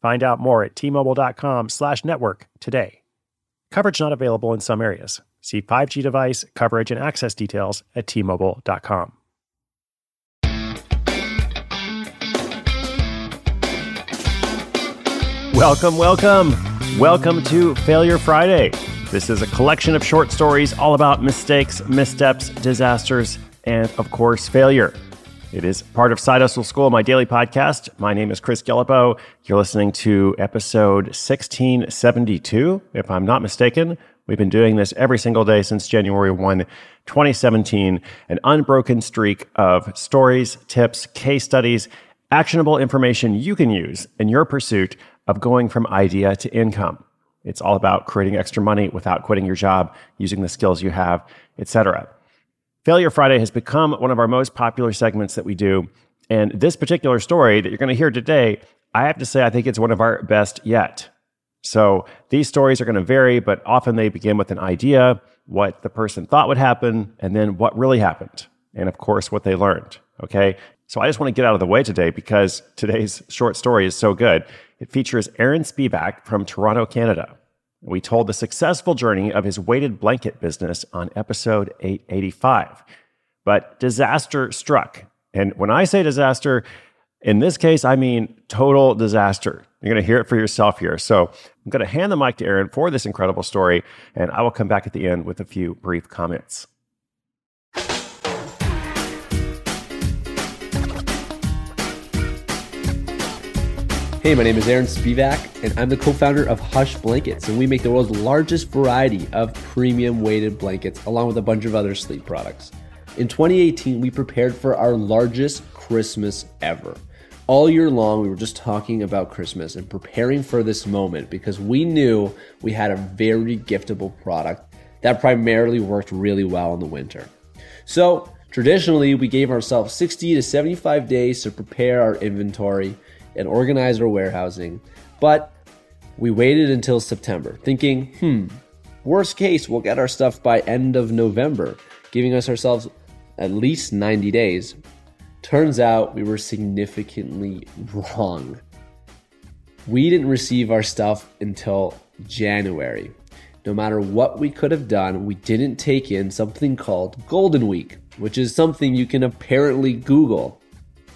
Find out more at tmobile.com slash network today. Coverage not available in some areas. See 5G device coverage and access details at tmobile.com. Welcome, welcome. Welcome to Failure Friday. This is a collection of short stories all about mistakes, missteps, disasters, and of course, failure. It is part of Side Hustle School, my daily podcast. My name is Chris Guillebeau. You're listening to episode 1672, if I'm not mistaken. We've been doing this every single day since January 1, 2017, an unbroken streak of stories, tips, case studies, actionable information you can use in your pursuit of going from idea to income. It's all about creating extra money without quitting your job, using the skills you have, etc. Failure Friday has become one of our most popular segments that we do. And this particular story that you're going to hear today, I have to say, I think it's one of our best yet. So these stories are going to vary, but often they begin with an idea, what the person thought would happen, and then what really happened. And of course, what they learned. Okay. So I just want to get out of the way today because today's short story is so good. It features Aaron Spivak from Toronto, Canada. We told the successful journey of his weighted blanket business on episode 885. But disaster struck. And when I say disaster, in this case, I mean total disaster. You're going to hear it for yourself here. So I'm going to hand the mic to Aaron for this incredible story, and I will come back at the end with a few brief comments. Hey, my name is Aaron Spivak, and I'm the co founder of Hush Blankets, and we make the world's largest variety of premium weighted blankets, along with a bunch of other sleep products. In 2018, we prepared for our largest Christmas ever. All year long, we were just talking about Christmas and preparing for this moment because we knew we had a very giftable product that primarily worked really well in the winter. So, traditionally, we gave ourselves 60 to 75 days to prepare our inventory and organize our warehousing, but we waited until September, thinking, hmm, worst case, we'll get our stuff by end of November, giving us ourselves at least 90 days. Turns out we were significantly wrong. We didn't receive our stuff until January. No matter what we could have done, we didn't take in something called Golden Week, which is something you can apparently Google.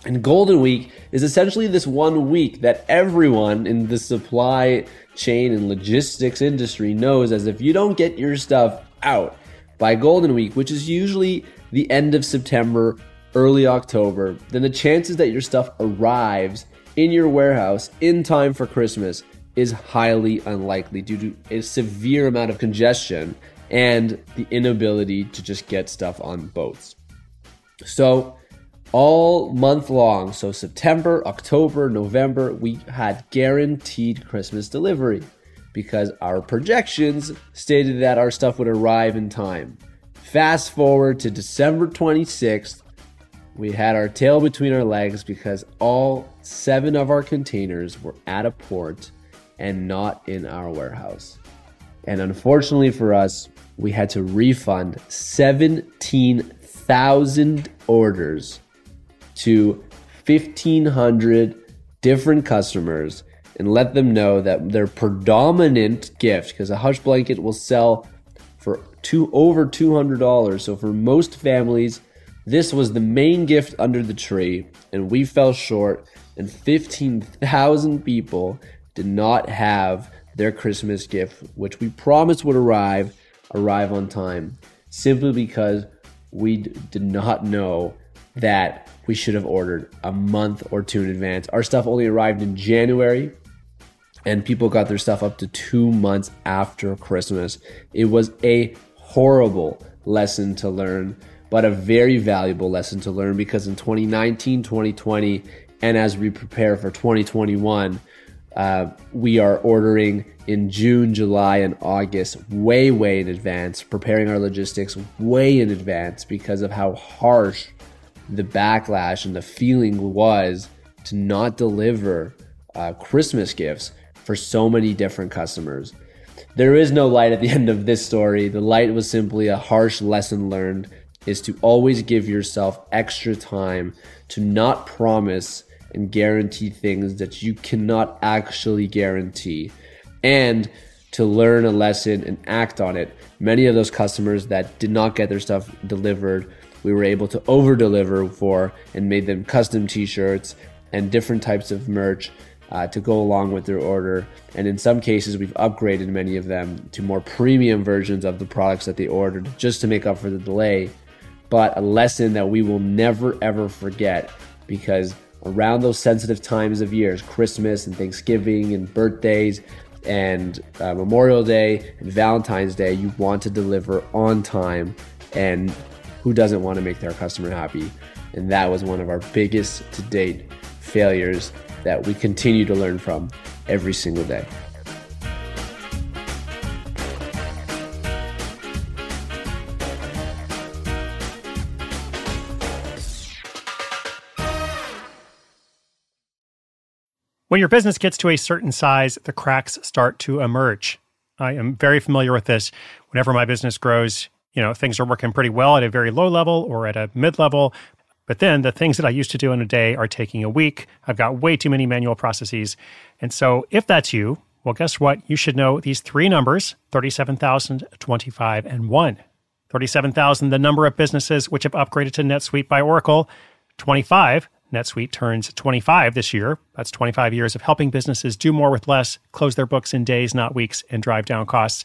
And Golden Week is essentially this one week that everyone in the supply chain and logistics industry knows as if you don't get your stuff out by Golden Week, which is usually the end of September, early October, then the chances that your stuff arrives in your warehouse in time for Christmas is highly unlikely due to a severe amount of congestion and the inability to just get stuff on boats. So, all month long. So September, October, November, we had guaranteed Christmas delivery because our projections stated that our stuff would arrive in time. Fast forward to December 26th, we had our tail between our legs because all seven of our containers were at a port and not in our warehouse. And unfortunately for us, we had to refund 17,000 orders to 1,500 different customers and let them know that their predominant gift, because a hush blanket will sell for two over $200. So for most families, this was the main gift under the tree, and we fell short, and 15,000 people did not have their Christmas gift, which we promised would arrive, arrive on time, simply because we d- did not know that we should have ordered a month or two in advance. Our stuff only arrived in January, and people got their stuff up to two months after Christmas. It was a horrible lesson to learn, but a very valuable lesson to learn because in 2019, 2020, and as we prepare for 2021, uh, we are ordering in June, July, and August way, way in advance, preparing our logistics way in advance because of how harsh the backlash and the feeling was to not deliver uh, Christmas gifts for so many different customers. There is no light at the end of this story. The light was simply a harsh lesson learned is to always give yourself extra time to not promise and guarantee things that you cannot actually guarantee and to learn a lesson and act on it. Many of those customers that did not get their stuff delivered, we were able to over deliver for and made them custom t shirts and different types of merch uh, to go along with their order. And in some cases, we've upgraded many of them to more premium versions of the products that they ordered just to make up for the delay. But a lesson that we will never ever forget because around those sensitive times of years, Christmas and Thanksgiving and birthdays and uh, Memorial Day and Valentine's Day, you want to deliver on time. And who doesn't want to make their customer happy? And that was one of our biggest to date failures that we continue to learn from every single day. When your business gets to a certain size, the cracks start to emerge. I am very familiar with this. Whenever my business grows, you know, things are working pretty well at a very low level or at a mid level. But then the things that I used to do in a day are taking a week. I've got way too many manual processes. And so if that's you, well, guess what? You should know these three numbers 37,000, 25, and 1. 37,000, the number of businesses which have upgraded to NetSuite by Oracle. 25, NetSuite turns 25 this year. That's 25 years of helping businesses do more with less, close their books in days, not weeks, and drive down costs.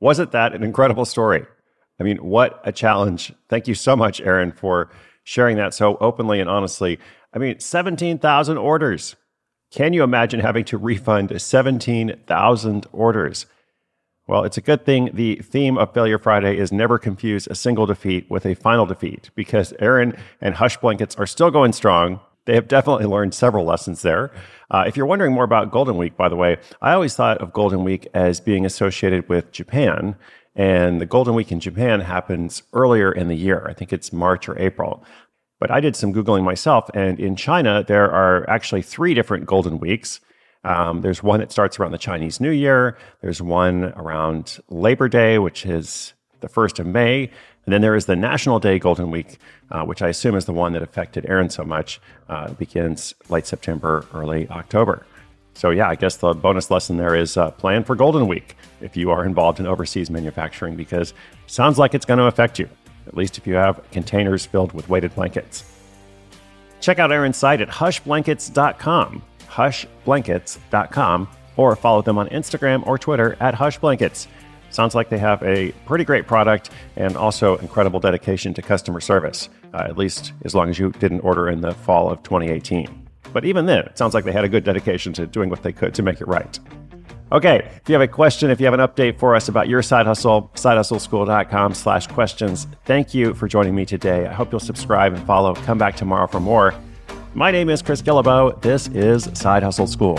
Wasn't that an incredible story? I mean, what a challenge. Thank you so much, Aaron, for sharing that so openly and honestly. I mean, 17,000 orders. Can you imagine having to refund 17,000 orders? Well, it's a good thing the theme of Failure Friday is never confuse a single defeat with a final defeat because Aaron and Hush Blankets are still going strong. They have definitely learned several lessons there. Uh, if you're wondering more about Golden Week, by the way, I always thought of Golden Week as being associated with Japan. And the Golden Week in Japan happens earlier in the year. I think it's March or April. But I did some Googling myself. And in China, there are actually three different Golden Weeks. Um, there's one that starts around the Chinese New Year, there's one around Labor Day, which is the 1st of May. And then there is the National Day Golden Week, uh, which I assume is the one that affected Aaron so much. Uh, begins late September, early October. So, yeah, I guess the bonus lesson there is uh, plan for Golden Week if you are involved in overseas manufacturing, because sounds like it's going to affect you, at least if you have containers filled with weighted blankets. Check out Aaron's site at hushblankets.com, hushblankets.com, or follow them on Instagram or Twitter at hushblankets. Sounds like they have a pretty great product and also incredible dedication to customer service, uh, at least as long as you didn't order in the fall of 2018. But even then, it sounds like they had a good dedication to doing what they could to make it right. Okay, if you have a question, if you have an update for us about your side hustle, sidehustleschool.com slash questions. Thank you for joining me today. I hope you'll subscribe and follow. Come back tomorrow for more. My name is Chris Guillebeau. This is Side Hustle School.